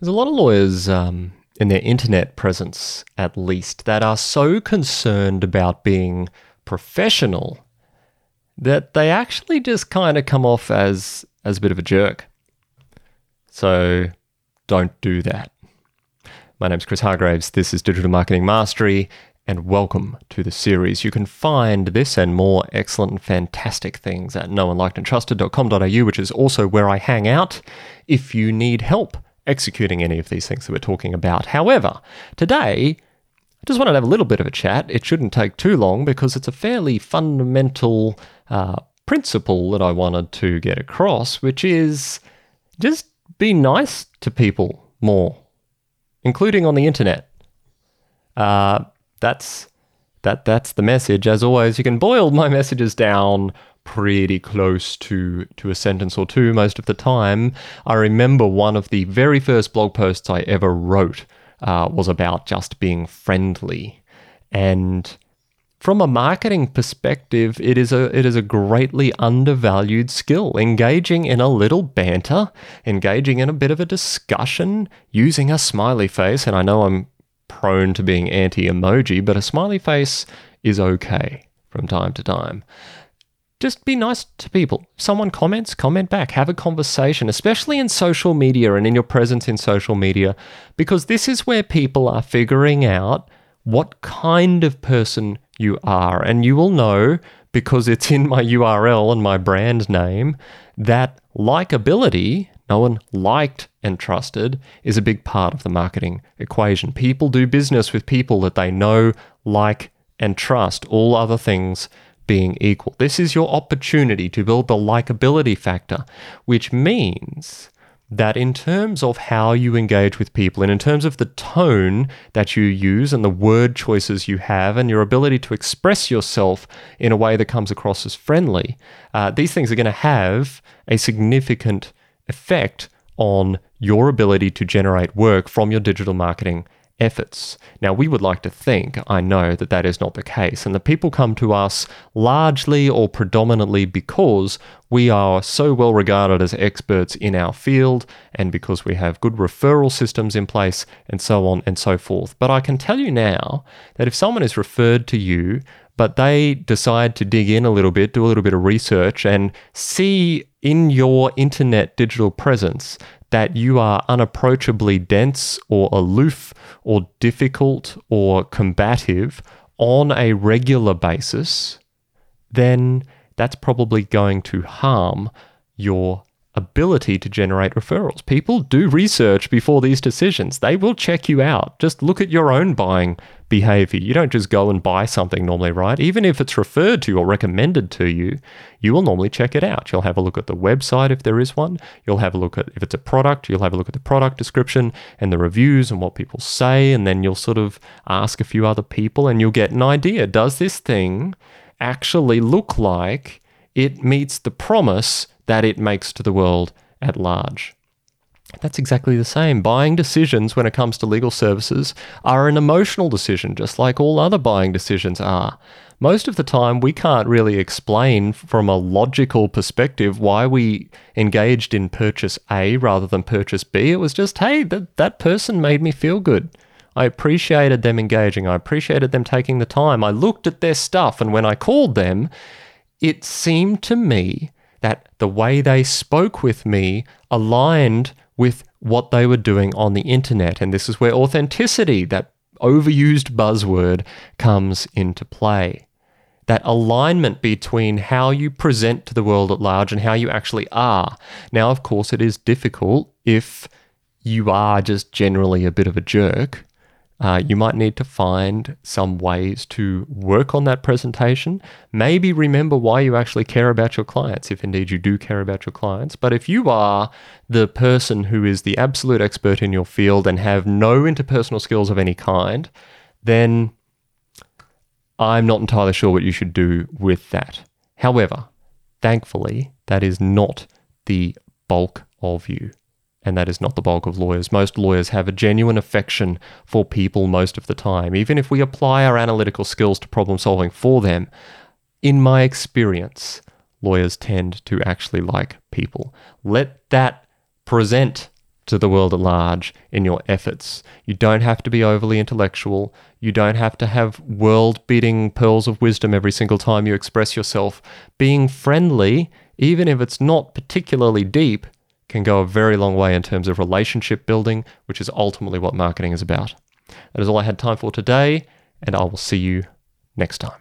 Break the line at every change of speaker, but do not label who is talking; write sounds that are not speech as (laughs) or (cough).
There's a lot of lawyers um, in their internet presence, at least, that are so concerned about being professional that they actually just kind of come off as as a bit of a jerk. So don't do that. My name's Chris Hargraves. This is Digital Marketing Mastery, and welcome to the series. You can find this and more excellent and fantastic things at knownlikedandtrusted.com.au, which is also where I hang out if you need help executing any of these things that we're talking about. However, today, I just wanted to have a little bit of a chat. It shouldn't take too long because it's a fairly fundamental uh, principle that I wanted to get across, which is just be nice to people more, including on the internet. Uh, that's that that's the message. As always, you can boil my (laughs) messages down pretty close to to a sentence or two most of the time. I remember one of the very first blog posts I ever wrote uh, was about just being friendly, and from a marketing perspective, it is a it is a greatly undervalued skill. Engaging in a little banter, engaging in a bit of a discussion, using a smiley face, and I know I'm prone to being anti-emoji, but a smiley face is okay from time to time just be nice to people. Someone comments, comment back, have a conversation, especially in social media and in your presence in social media, because this is where people are figuring out what kind of person you are. And you will know because it's in my URL and my brand name that likability, known liked and trusted, is a big part of the marketing equation. People do business with people that they know, like, and trust. All other things being equal. This is your opportunity to build the likability factor, which means that in terms of how you engage with people and in terms of the tone that you use and the word choices you have and your ability to express yourself in a way that comes across as friendly, uh, these things are going to have a significant effect on your ability to generate work from your digital marketing efforts. Now, we would like to think, I know, that that is not the case, and the people come to us largely or predominantly because we are so well regarded as experts in our field and because we have good referral systems in place and so on and so forth. But I can tell you now that if someone is referred to you, but they decide to dig in a little bit, do a little bit of research, and see in your internet digital presence that you are unapproachably dense or aloof or difficult or combative on a regular basis, then that's probably going to harm your ability to generate referrals. People do research before these decisions. They will check you out. Just look at your own buying behavior. You don't just go and buy something normally, right? Even if it's referred to or recommended to you, you will normally check it out. You'll have a look at the website if there is one. You'll have a look at if it's a product, you'll have a look at the product description and the reviews and what people say and then you'll sort of ask a few other people and you'll get an idea. Does this thing actually look like it meets the promise that it makes to the world at large. That's exactly the same. Buying decisions when it comes to legal services are an emotional decision, just like all other buying decisions are. Most of the time, we can't really explain from a logical perspective why we engaged in purchase A rather than purchase B. It was just, hey, that, that person made me feel good. I appreciated them engaging. I appreciated them taking the time. I looked at their stuff, and when I called them, it seemed to me that the way they spoke with me aligned with what they were doing on the internet. And this is where authenticity, that overused buzzword, comes into play. That alignment between how you present to the world at large and how you actually are. Now, of course, it is difficult if you are just generally a bit of a jerk uh, you might need to find some ways to work on that presentation. Maybe remember why you actually care about your clients, if indeed you do care about your clients. But if you are the person who is the absolute expert in your field and have no interpersonal skills of any kind, then I'm not entirely sure what you should do with that. However, thankfully, that is not the bulk of you and that is not the bulk of lawyers. Most lawyers have a genuine affection for people most of the time, even if we apply our analytical skills to problem solving for them. In my experience, lawyers tend to actually like people. Let that present to the world at large in your efforts. You don't have to be overly intellectual. You don't have to have world beating pearls of wisdom every single time you express yourself. Being friendly, even if it's not particularly deep, can go a very long way in terms of relationship building, which is ultimately what marketing is about. That is all I had time for today, and I will see you next time.